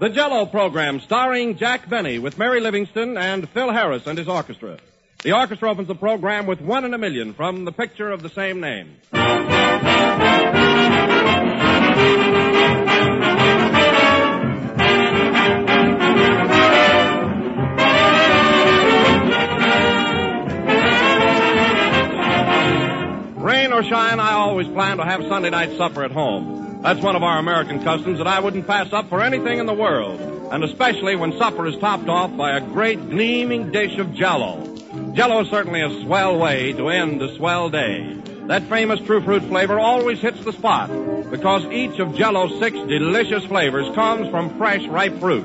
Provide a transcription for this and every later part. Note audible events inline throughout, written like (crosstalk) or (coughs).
The Jello program starring Jack Benny with Mary Livingstone and Phil Harris and his orchestra. The orchestra opens the program with One in a Million from the picture of the same name. Rain or shine, I always plan to have Sunday night supper at home. That's one of our American customs that I wouldn't pass up for anything in the world, and especially when supper is topped off by a great gleaming dish of jello. Jello is certainly a swell way to end a swell day. That famous true fruit flavor always hits the spot because each of Jello's six delicious flavors comes from fresh, ripe fruit.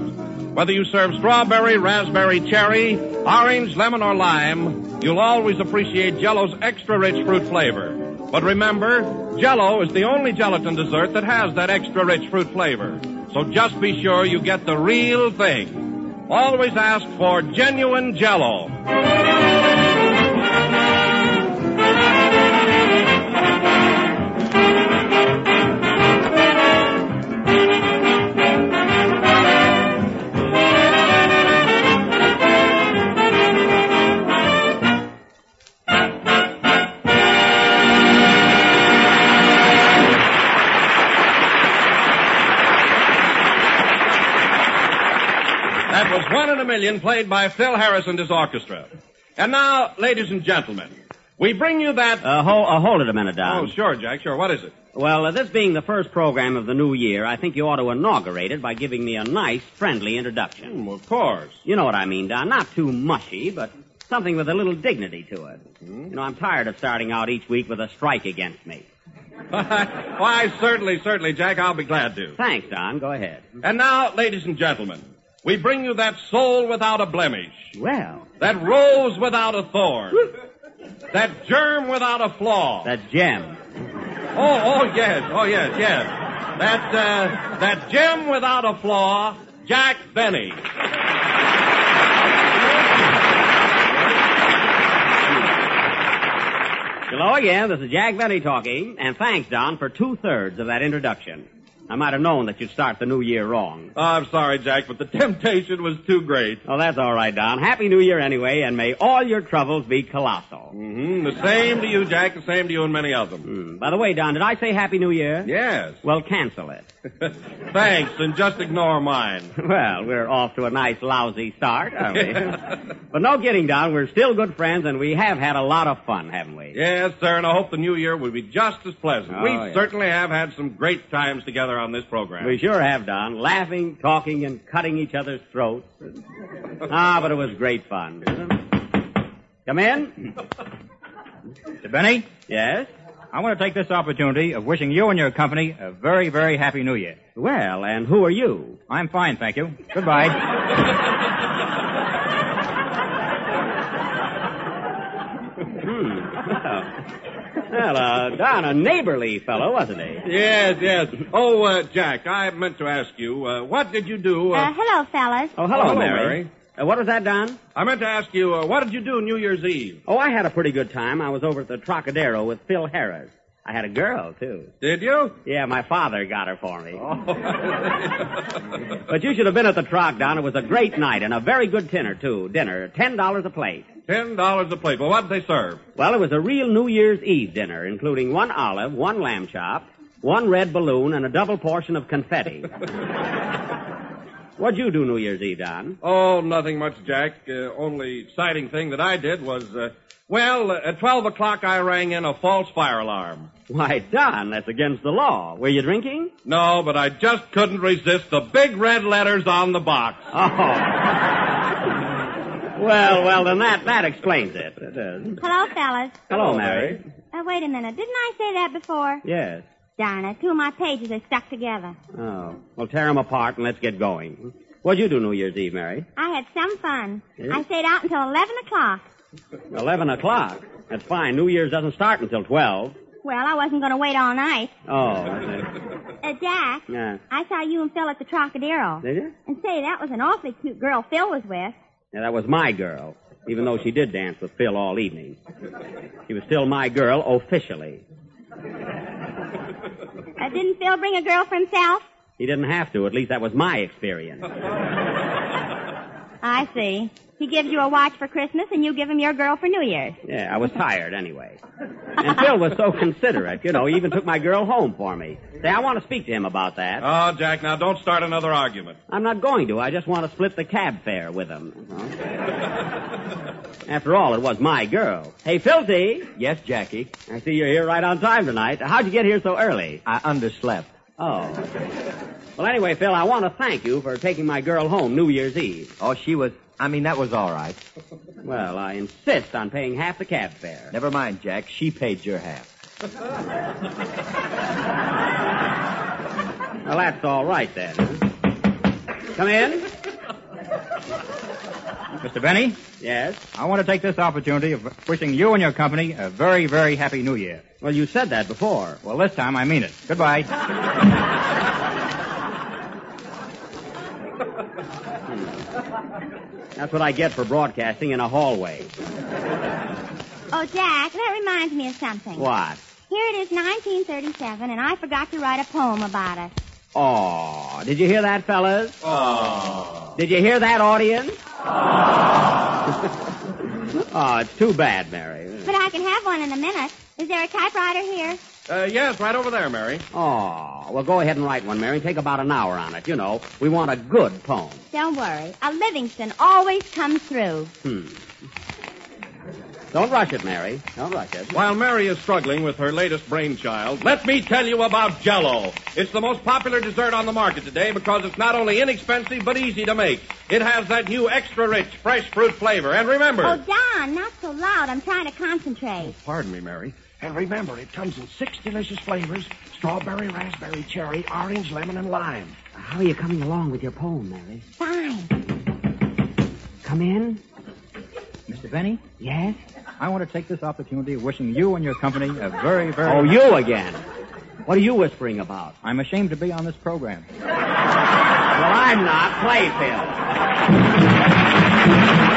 Whether you serve strawberry, raspberry, cherry, orange, lemon, or lime, you'll always appreciate Jello's extra rich fruit flavor. But remember, Jello is the only gelatin dessert that has that extra rich fruit flavor. So just be sure you get the real thing. Always ask for genuine Jello. Was One in a Million, played by Phil Harris and his orchestra. And now, ladies and gentlemen, we bring you that. Uh, hold, uh, hold it a minute, Don. oh, sure, Jack, sure. What is it? Well, uh, this being the first program of the new year, I think you ought to inaugurate it by giving me a nice, friendly introduction. Hmm, of course. You know what I mean, Don. Not too mushy, but something with a little dignity to it. Hmm? You know, I'm tired of starting out each week with a strike against me. (laughs) Why, certainly, certainly, Jack, I'll be glad to. Thanks, Don. Go ahead. And now, ladies and gentlemen, we bring you that soul without a blemish, Well, that rose without a thorn, that germ without a flaw. That gem. Oh, oh, yes, oh, yes, yes. That, uh, that gem without a flaw, Jack Benny. Hello again. This is Jack Benny talking, and thanks, Don, for two thirds of that introduction. I might have known that you'd start the new year wrong. Oh, I'm sorry, Jack, but the temptation was too great. Oh, that's all right, Don. Happy New Year anyway, and may all your troubles be colossal. Mm-hmm. The same to you, Jack, the same to you and many of them. Hmm. By the way, Don, did I say Happy New Year? Yes. Well, cancel it. (laughs) Thanks, and just ignore mine. (laughs) Well, we're off to a nice lousy start, aren't we? (laughs) but no getting down. We're still good friends, and we have had a lot of fun, haven't we? Yes, sir, and I hope the new year will be just as pleasant. Oh, we yeah. certainly have had some great times together on this program. We sure have, Don. Laughing, talking, and cutting each other's throats. ah, but it was great fun. Come in? Mr. Benny, Yes? I want to take this opportunity of wishing you and your company a very, very happy new year. Well, and who are you? I'm fine, thank you. Goodbye. Hmm. Well, uh, Don, a neighborly fellow, wasn't he? Yes, yes. Oh, uh, Jack, I meant to ask you, uh, what did you do? Uh, hello, fellas. Oh, hello, Hello, Mary. Mary. Uh, what was that, Don? I meant to ask you, uh, what did you do New Year's Eve? Oh, I had a pretty good time. I was over at the Trocadero with Phil Harris. I had a girl, too. Did you? Yeah, my father got her for me. Oh. (laughs) But you should have been at the Troc, Don. It was a great night and a very good dinner, too. Dinner, ten dollars a plate. Ten dollars a plate. Well, what did they serve? Well, it was a real New Year's Eve dinner, including one olive, one lamb chop, one red balloon, and a double portion of confetti. (laughs) What'd you do New Year's Eve, Don? Oh, nothing much, Jack. Uh, only exciting thing that I did was, uh, well, uh, at twelve o'clock I rang in a false fire alarm. Why, Don, that's against the law. Were you drinking? No, but I just couldn't resist the big red letters on the box. Oh. well, well, then that, that explains it. It. Hello, fellas. Hello, Mary. Uh, wait a minute. Didn't I say that before? Yes. Darn it. Two of my pages are stuck together. Oh. Well, tear them apart and let's get going. What'd you do New Year's Eve, Mary? I had some fun. I stayed out until 11 o'clock. Eleven o'clock. That's fine. New Year's doesn't start until twelve. Well, I wasn't going to wait all night. Oh. Uh, Jack, Yeah. I saw you and Phil at the Trocadero. Did you? And say, that was an awfully cute girl Phil was with. Yeah, that was my girl, even though she did dance with Phil all evening. She was still my girl officially. Uh, didn't Phil bring a girl for himself? He didn't have to. At least that was my experience. (laughs) I see. He gives you a watch for Christmas and you give him your girl for New Year's. Yeah, I was tired anyway. And Phil was so considerate. You know, he even took my girl home for me. Say, I want to speak to him about that. Oh, Jack, now don't start another argument. I'm not going to. I just want to split the cab fare with him. (laughs) After all, it was my girl. Hey, Filthy. Yes, Jackie. I see you're here right on time tonight. How'd you get here so early? I underslept. Oh. Well, anyway, Phil, I want to thank you for taking my girl home New Year's Eve. Oh, she was. I mean, that was all right. Well, I insist on paying half the cab fare. Never mind, Jack. She paid your half. Well, that's all right then. Come in. Mr. Benny, Yes. I want to take this opportunity of wishing you and your company a very, very happy New Year. Well, you said that before. Well, this time I mean it. Goodbye. (laughs) That's what I get for broadcasting in a hallway. Oh, Jack, that reminds me of something. What? Here it is 1937, and I forgot to write a poem about it. Oh, did you hear that, fellas? Oh. Did you hear that, audience? oh, (laughs) it's too bad, Mary. But I can have one in a minute. Is there a typewriter here? Uh, yes, right over there, Mary. Oh, well, go ahead and write one, Mary. Take about an hour on it. You know, we want a good poem. Don't worry. A Livingstone always comes through. Hmm. Don't rush it, Mary. Don't rush it. While Mary is struggling with her latest brainchild, let me tell you about Jello. It's the most popular dessert on the market today because it's not only inexpensive but easy to make. It has that new extra rich fresh fruit flavor. And remember, Oh, Don, not so loud. I'm trying to concentrate. pardon me, Mary. And remember, it comes in six delicious flavors strawberry, raspberry, cherry, orange, lemon, and lime. How are you coming along with your poem, Mary? Fine. Come in. Mr. Benny, Yes? I want to take this opportunity of wishing you and your company a very, very. Oh, you again. What are you whispering about? I'm ashamed to be on this program. Well, I'm not. Play, Phil.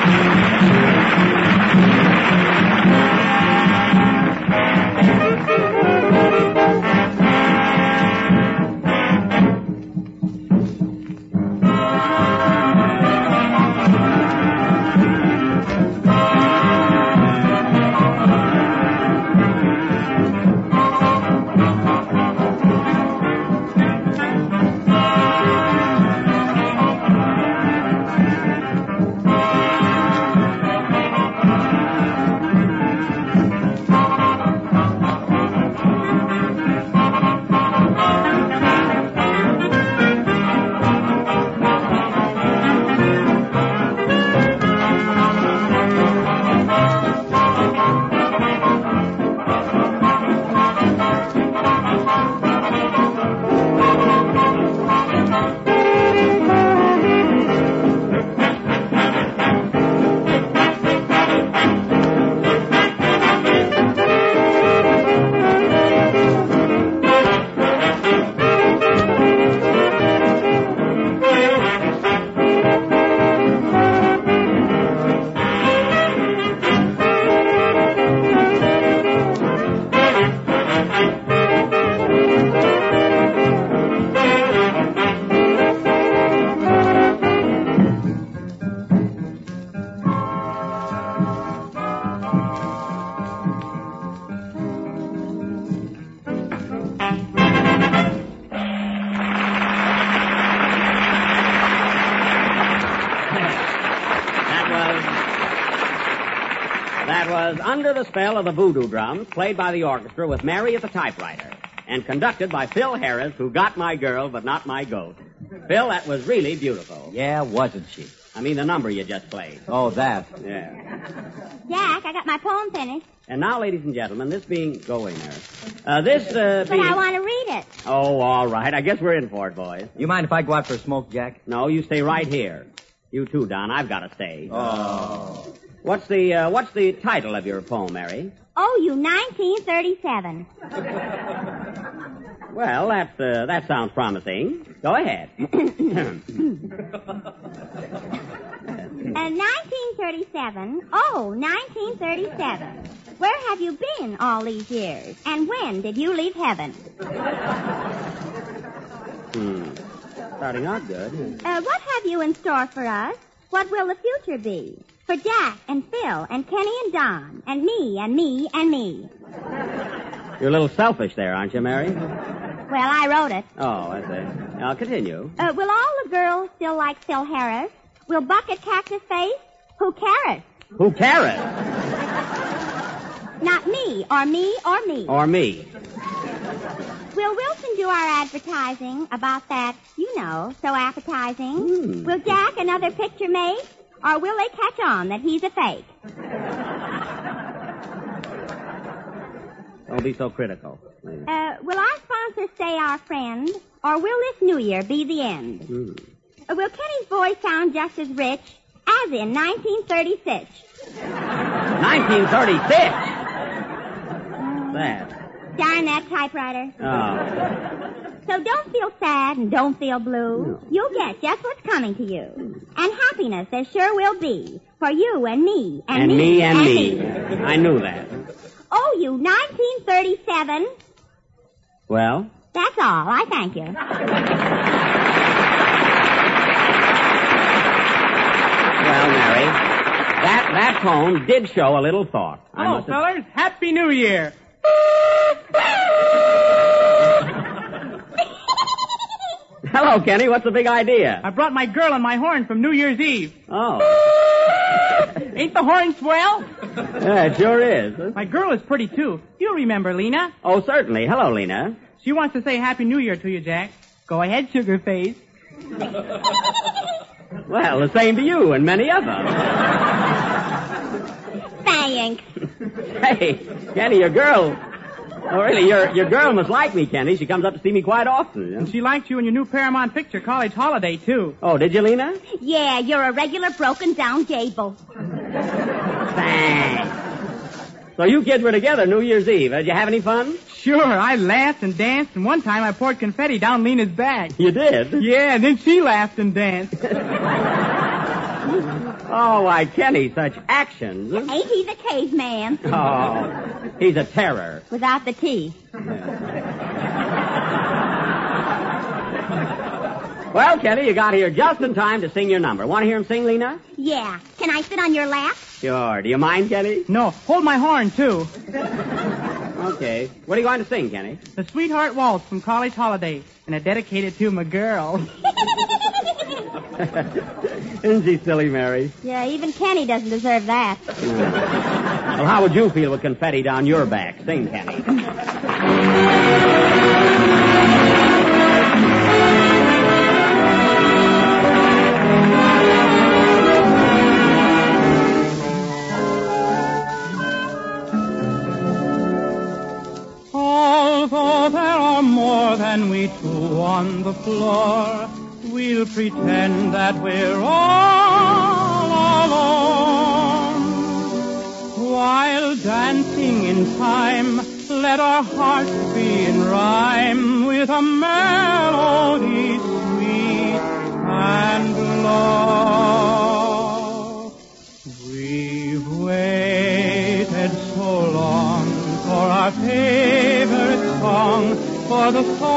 That was Under the Spell of the Voodoo Drums, played by the orchestra with Mary at the typewriter, and conducted by Phil Harris, who got my girl but not my goat. Phil, that was really beautiful. Yeah, wasn't she? I mean, the number you just played. Oh, that. Yeah. Jack, I got my poem finished, And now, ladies and gentlemen, this being go away, Mary. Uh, this uh, but being. I want to read it. Oh, all right. I guess we're in for it, boys. You mind if I go out for a smoke, Jack? No, you stay right here. You too, Don. I've got to stay. Oh. What's the uh, What's the title of your poem, Mary? Oh, you 1937. (laughs) Well, that uh, that sounds promising. Go ahead. (coughs) (coughs) Uh, 1937. Oh, 1937. Where have you been all these years? And when did you leave heaven? Hmm. Starting out good. Uh, what have you in store for us? What will the future be? For Jack and Phil and Kenny and Don and me and me and me. You're a little selfish there, aren't you, Mary? Well, I wrote it. Oh, I see. Now continue. Uh, will all the girls still like Phil Harris? Will Buck get Cactus Face? Who cares? Who cares? Not me, or me, or me. Or me? Will Wilson do our advertising about that, you know, so appetizing? Hmm. Will Jack another picture make? Or will they catch on that he's a fake? Don't be so critical. Uh, will our sponsor stay our friend? Or will this new year be the end? Hmm. Uh, will Kenny's voice sound just as rich as in 1936? 1936? That. Darn that typewriter. Oh. So don't feel sad and don't feel blue. You'll get just what's coming to you. And happiness there sure will be. For you and me. And, And me and me. I knew that. Oh, you 1937. Well? That's all. I thank you. Well, Mary, that, that poem did show a little thought. I oh, Hello, have- fellers. Happy New Year. (laughs) Hello, Kenny. What's the big idea? I brought my girl and my horn from New Year's Eve. Oh. (laughs) Ain't the horn swell? Yeah, it sure is. My girl is pretty, too. You remember Lena? Oh, certainly. Hello, Lena. She wants to say Happy New Year to you, Jack. Go ahead, sugar face. Well, the same to you and many others. Thanks. (laughs) Hey, Kenny, your girl. Oh, really, your, your girl must like me, Kenny. She comes up to see me quite often. And she liked you in your new Paramount picture, College Holiday, too. Oh, did you, Lena? Yeah, you're a regular broken down gable. Thanks. So you kids were together New Year's Eve. Did you have any fun? Sure, I laughed and danced, and one time I poured confetti down Lena's back. You did? Yeah, and then she laughed and danced. (laughs) Oh, why, Kenny, such actions. Ain't he the caveman? Oh, he's a terror. Without the teeth. Well, Kenny, you got here just in time to sing your number. Want to hear him sing, Lena? Yeah. Can I sit on your lap? Sure. Do you mind, Kenny? No, hold my horn, too. Okay. What are you going to sing, Kenny? The Sweetheart Waltz from College Holiday, and I dedicate it to my girl. (laughs) (laughs) Isn't she silly, Mary? Yeah, even Kenny doesn't deserve that. Hmm. Well, how would you feel with confetti down your back? Sing, Kenny. Although there are more than we two on the floor, we'll pretend that we're all alone. While dancing in time, let our hearts be in rhyme with a melody sweet and low. We've waited so long for our favorite song, for the song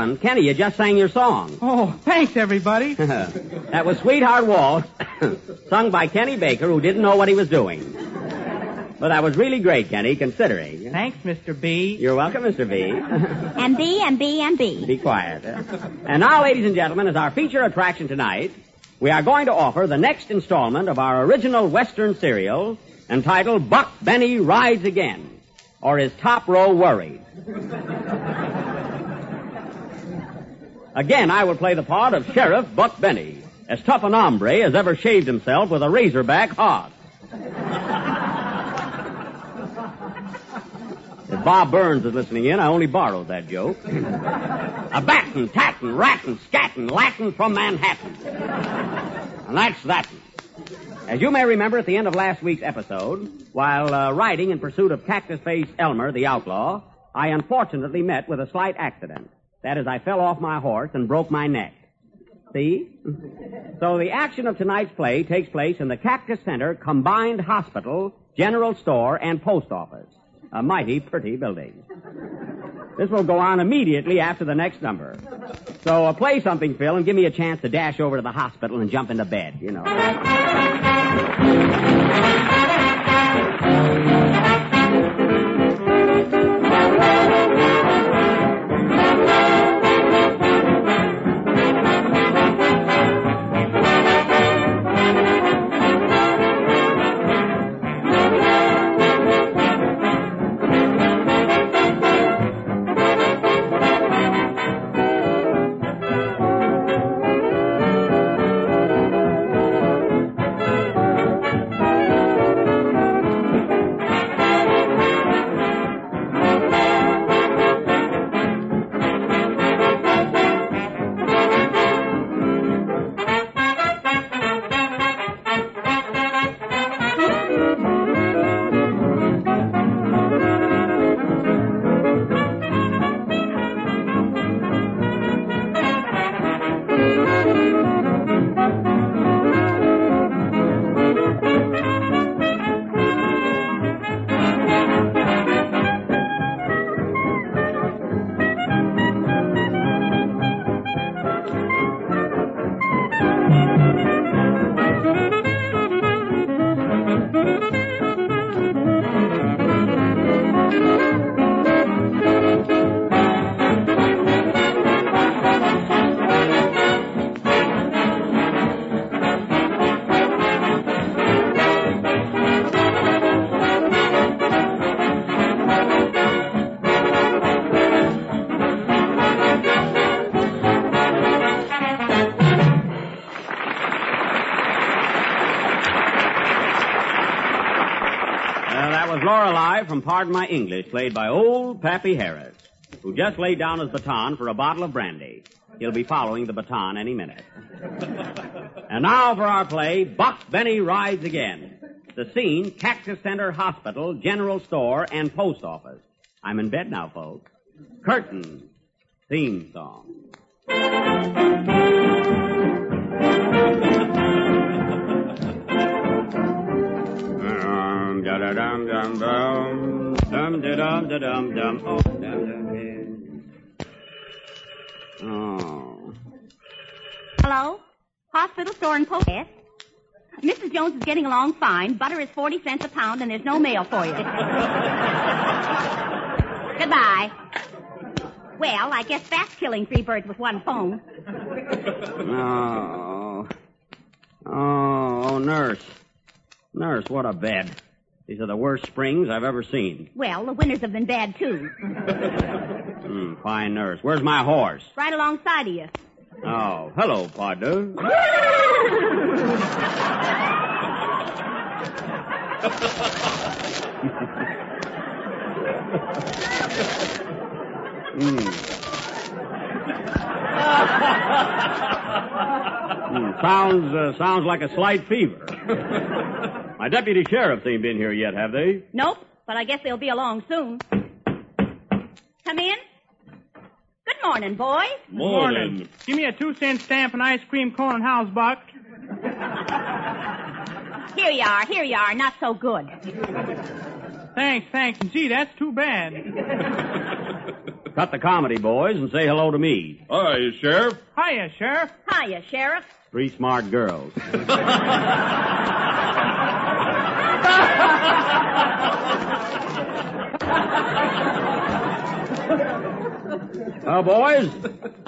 happened? Kenny, you just sang your song. (laughs) Oh, thanks, everybody. (laughs) that was Sweetheart Waltz, (coughs) sung by Kenny Baker, who didn't know what he was doing. But that was really great, Kenny, considering. Thanks, Mr. B. You're welcome, Mr. B. (laughs) And B and B and B. Be quiet. And now, ladies and gentlemen, as our feature attraction tonight, we are going to offer the next installment of our original Western serial entitled Buck Benny Rides Again, or is Top Row Worried? Again, I will play the part of Sheriff Buck Benny, as tough an hombre as ever shaved himself with a razorback hog. If Bob Burns is listening in, I only borrowed that joke. a battin', tattin', rattin', scattin', Latin from Manhattan. And that's that. As you may remember at the end of last week's episode, while uh, riding in pursuit of Cactus Face Elmer, the outlaw, I unfortunately met with a slight accident. That is, I fell off my horse and broke my neck. See? So the action of tonight's play takes place in the Cactus Center Combined Hospital, General Store, and Post Office. A mighty pretty building. This will go on immediately after the next number. So uh, play something, Phil, and give me a chance to dash over to the hospital and jump into bed, you know. From Pardon My English, played by old Pappy Harris, who just laid down his baton for a bottle of brandy. He'll be following the baton any minute. (laughs) and now for our play, Buck Benny Rides Again. The scene, Cactus Center Hospital, General Store, and Post Office. I'm in bed now, folks. Curtain. Theme song. Da dum dum dum dum da dum da dum dum oh dum dum. Oh. Hello? Hospital store in post. Yes. Mrs. Jones is getting along fine. Butter is 40 cents a pound and there's no mail for you. Goodbye. Well, I guess that's killing three birds with one phone. Oh, oh, nurse. Nurse, what a bed. These are the worst springs I've ever seen. Well, the winters have been bad too. (laughs) Hmm, fine nurse. Where's my horse? Right alongside of you. Oh, hello, partner. (laughs) Hmm. Hmm, sounds uh, sounds like a slight fever. (laughs) My deputy sheriffs ain't been here yet, have they? Nope, but I guess they'll be along soon. Come in. Good morning, boys. Morning. Give me a two cent stamp and ice cream cone and house, Buck. (laughs) Here you are, here you are. Not so good. Thanks, thanks. Gee, that's too bad. (laughs) Cut the comedy, boys, and say hello to me. Hi, Sheriff. Hiya, Sheriff. Hiya, Sheriff. Three smart girls. (laughs) (laughs) Well, boys,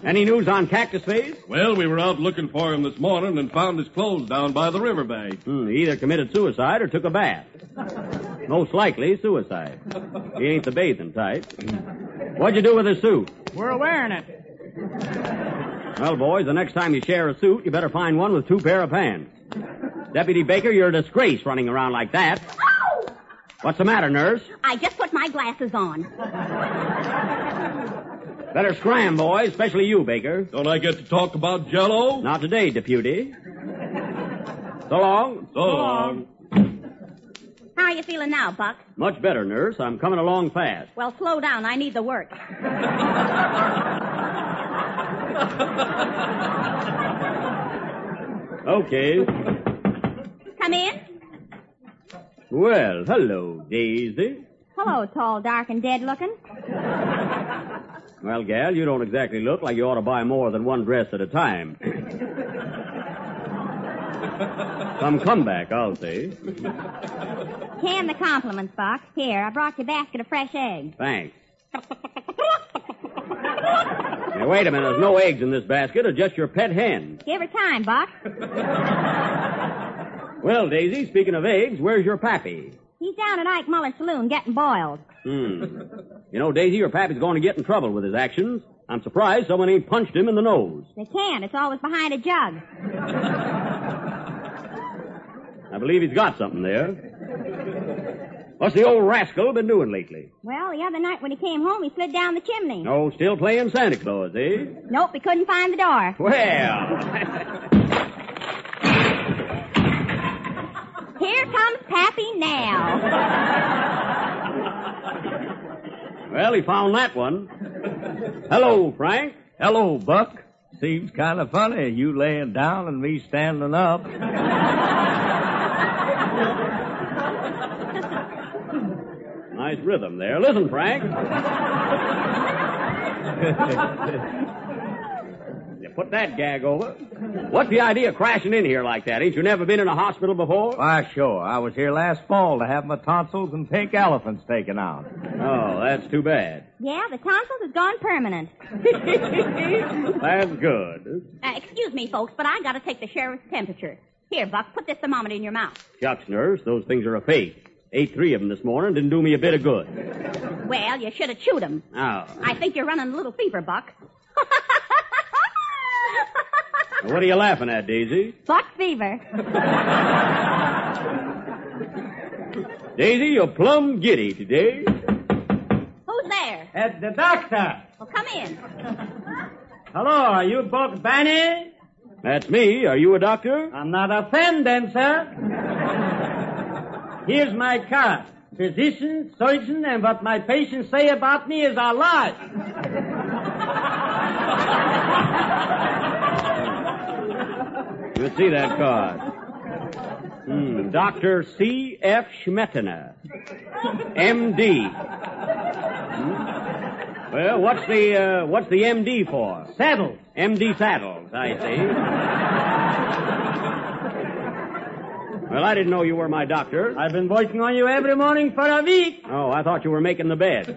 any news on Cactus Face? Well, we were out looking for him this morning and found his clothes down by the riverbank. Hmm, he either committed suicide or took a bath. Most likely suicide. He ain't the bathing type. What'd you do with his suit? We're wearing it. Well, boys, the next time you share a suit, you better find one with two pair of pants. Deputy Baker, you're a disgrace running around like that. What's the matter, nurse? I just put my glasses on. Better scram, boys, especially you, Baker. Don't I get to talk about Jello? Not today, deputy. So long. So long. How are you feeling now, Buck? Much better, nurse. I'm coming along fast. Well, slow down. I need the work. Okay. Come in. Well, hello, Daisy. Hello, tall, dark, and dead looking. Well, gal, you don't exactly look like you ought to buy more than one dress at a time. Some comeback, I'll say. Can the compliments, Buck. Here, I brought you a basket of fresh eggs. Thanks. Now, wait a minute. There's no eggs in this basket. It's just your pet hen. Give her time, Buck. Well, Daisy, speaking of eggs, where's your pappy? He's down at Ike Muller's saloon getting boiled. Hmm. You know, Daisy, your pappy's going to get in trouble with his actions. I'm surprised someone ain't punched him in the nose. They can't. It's always behind a jug. I believe he's got something there. What's the old rascal been doing lately? Well, the other night when he came home, he slid down the chimney. Oh, still playing Santa Claus, eh? Nope, he couldn't find the door. Well, (laughs) Here comes Pappy now. well, he found that one. Hello, Frank. Hello, Buck. Seems kind of funny, you laying down and me standing up. Nice rhythm there. Listen, Frank. (laughs) you put that gag over. What's the idea of crashing in here like that? Ain't you never been in a hospital before? Why, sure. I was here last fall to have my tonsils and pink elephants taken out. Oh, that's too bad. Yeah, the tonsils has gone permanent. (laughs) (laughs) That's good. Uh, excuse me, folks, but I gotta take the sheriff's temperature. Here, Buck, put this thermometer in your mouth. Shucks, nurse, those things are a fake. Ate three of them this morning. Didn't do me a bit of good. Well, you should have chewed 'em. Oh. I think you're running a little fever, Buck. (laughs) What are you laughing at, Daisy? Buck fever. (laughs) Daisy, you're plumb giddy today. Who's there? At the doctor. Well, come in. Hello, are you Buck Benny? That's me. Are you a doctor? I'm not a friend then, sir. Here's my card. Physician, surgeon, and what my patients say about me is a lie. (laughs) Let's see that card. Hmm. Dr. C. F. Schmettener, M.D. Hmm. Well, what's the uh, what's the M.D. for? Saddles. M.D. Saddles, I see. well, I didn't know you were my doctor. I've been working on you every morning for a week. Oh, I thought you were making the bed.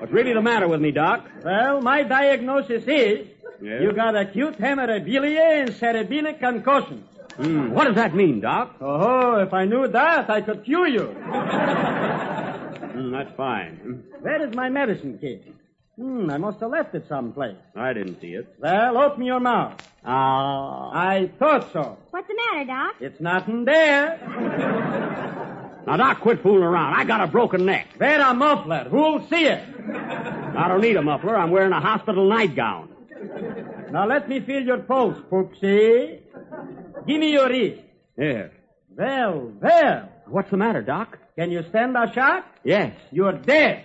What's really the matter with me, Doc? Well, my diagnosis is Yeah? you got acute hemorrhagilia and cerebellar concussion. Hmm. What does that mean, Doc? Oh, if I knew that, I could cure you. (laughs) Hmm, that's fine. Where is my medicine kit? Hmm, I must have left it someplace. I didn't see it. Well, open your mouth. Ah. I thought so. What's the matter, Doc? It's nothing there. Now, Doc, quit fooling around. I got a broken neck. Wear a muffler. Who'll see it? I don't need a muffler. I'm wearing a hospital nightgown. Now let me feel your pulse, Poopsie. Give me your wrist. Here. Well, well. What's the matter, Doc? Can you stand a shot? Yes. You're dead.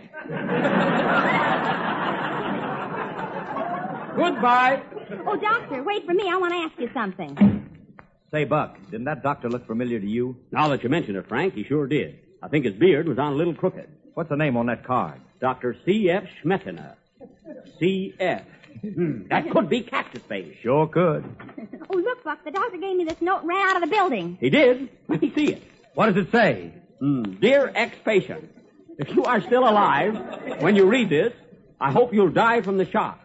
Goodbye. Oh, doctor, wait for me. I want to ask you something. Say, Buck, didn't that doctor look familiar to you? Now that you mention it, Frank, he sure did. I think his beard was on a little crooked. What's the name on that card? Dr. C.F. Schmettener. C.F. Hmm, that (laughs) could be Cactus Face. Sure could. (laughs) Oh, look, Buck, the doctor gave me this note and ran out of the building. He did. Let me see it. What does it say? Hmm, Dear ex-patient, if you are still alive when you read this, I hope you'll die from the shock.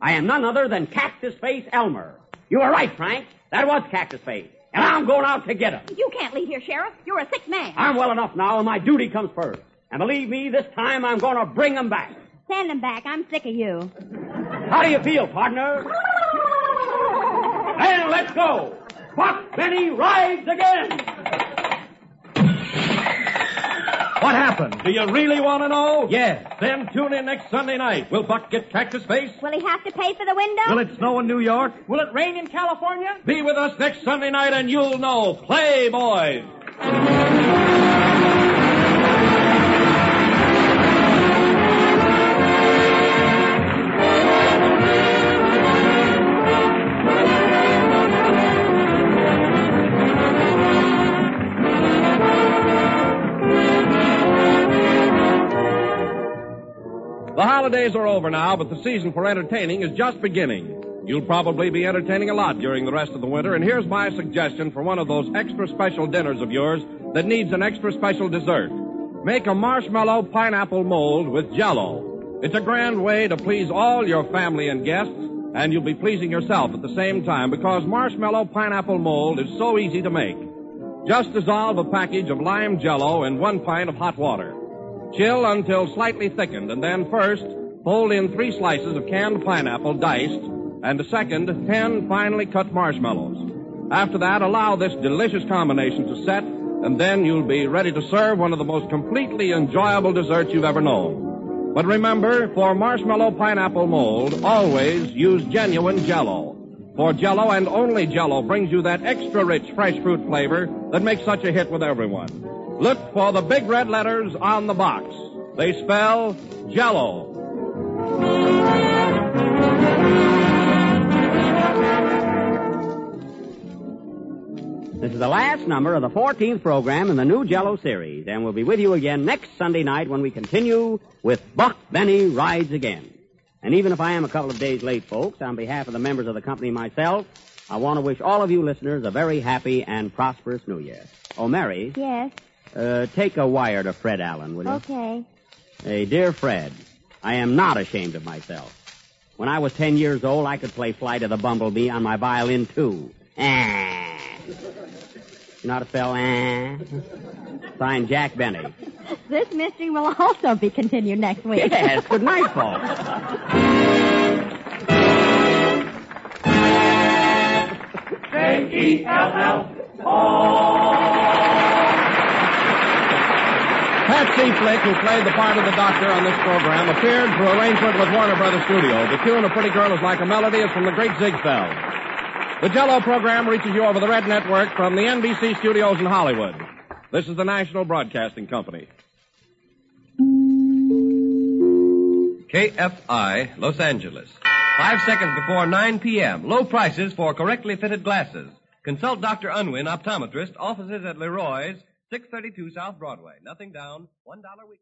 I am none other than Cactus Face Elmer. You were right, Frank. That was Cactus Face. And I'm going out to get him. You can't leave here, Sheriff. You're a sick man. I'm well enough now, and my duty comes first. And believe me, this time I'm going to bring him back. Send him back. I'm sick of you. How do you feel, partner? And let's go. Buck Benny rides again. What happened? Do you really want to know? Yes. Then tune in next Sunday night. Will Buck get Cactus Face? Will he have to pay for the window? Will it snow in New York? Will it rain in California? Be with us next Sunday night and you'll know. Play, boys. Holidays are over now, but the season for entertaining is just beginning. You'll probably be entertaining a lot during the rest of the winter, and here's my suggestion for one of those extra special dinners of yours that needs an extra special dessert. Make a marshmallow pineapple mold with jello. It's a grand way to please all your family and guests, and you'll be pleasing yourself at the same time because marshmallow pineapple mold is so easy to make. Just dissolve a package of lime jello in one pint of hot water. Chill until slightly thickened, and then first fold in three slices of canned pineapple diced, and a second ten finely cut marshmallows. After that, allow this delicious combination to set, and then you'll be ready to serve one of the most completely enjoyable desserts you've ever known. But remember, for marshmallow pineapple mold, always use genuine jello. For jello and only jello brings you that extra rich fresh fruit flavor that makes such a hit with everyone. Look for the big red letters on the box. They spell Jello. This is the last number of the 14th program in the new Jello series, and we'll be with you again next Sunday night when we continue with Buck Benny Rides Again. And even if I am a couple of days late, folks, on behalf of the members of the company myself, I want to wish all of you listeners a very happy and prosperous New Year. Oh, Mary, Yes. uh, take a wire to Fred Allen, will you? Okay. Hey, dear Fred, I am not ashamed of myself. When I was ten years old, I could play Flight of the Bumblebee on my violin, too. Ah. You a how to spell ah? Signed Jack Benny. This mystery will also be continued next week. Yes, good night, (laughs) folks. Patsy Flick, who played the part of the doctor on this program, appeared for arrangement with Warner Brothers Studio. The tune of Pretty Girl is Like a Melody is from the great Ziegfeld. The Jello program reaches you over the Red Network from the NBC studios in Hollywood. This is the National Broadcasting Company. KFI, Los Angeles. Five seconds before 9 p.m. Low prices for correctly fitted glasses. Consult Dr. Unwin, optometrist, offices at Leroy's, 632 South Broadway. Nothing down, $1 week.